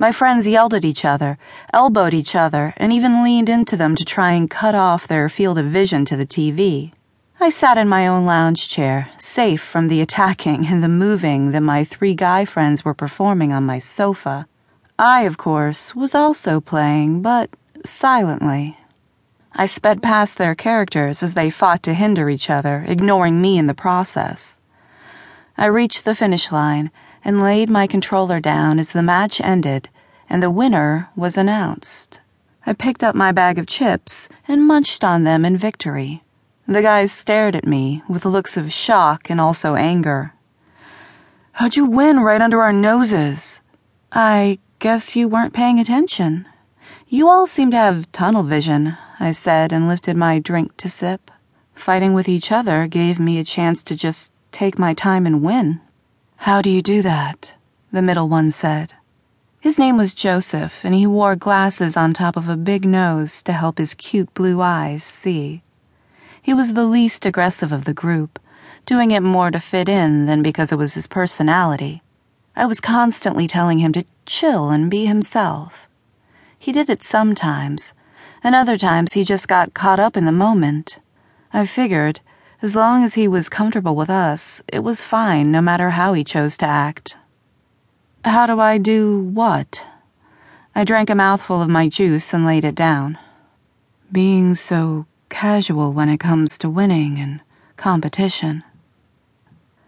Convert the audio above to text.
My friends yelled at each other, elbowed each other, and even leaned into them to try and cut off their field of vision to the TV. I sat in my own lounge chair, safe from the attacking and the moving that my three guy friends were performing on my sofa. I, of course, was also playing, but silently. I sped past their characters as they fought to hinder each other, ignoring me in the process. I reached the finish line and laid my controller down as the match ended and the winner was announced. I picked up my bag of chips and munched on them in victory. The guys stared at me with looks of shock and also anger. How'd you win right under our noses? I guess you weren't paying attention. You all seem to have tunnel vision, I said and lifted my drink to sip. Fighting with each other gave me a chance to just take my time and win. How do you do that? The middle one said. His name was Joseph, and he wore glasses on top of a big nose to help his cute blue eyes see. He was the least aggressive of the group, doing it more to fit in than because it was his personality. I was constantly telling him to chill and be himself. He did it sometimes, and other times he just got caught up in the moment. I figured as long as he was comfortable with us, it was fine no matter how he chose to act. How do I do what? I drank a mouthful of my juice and laid it down. Being so casual when it comes to winning and competition.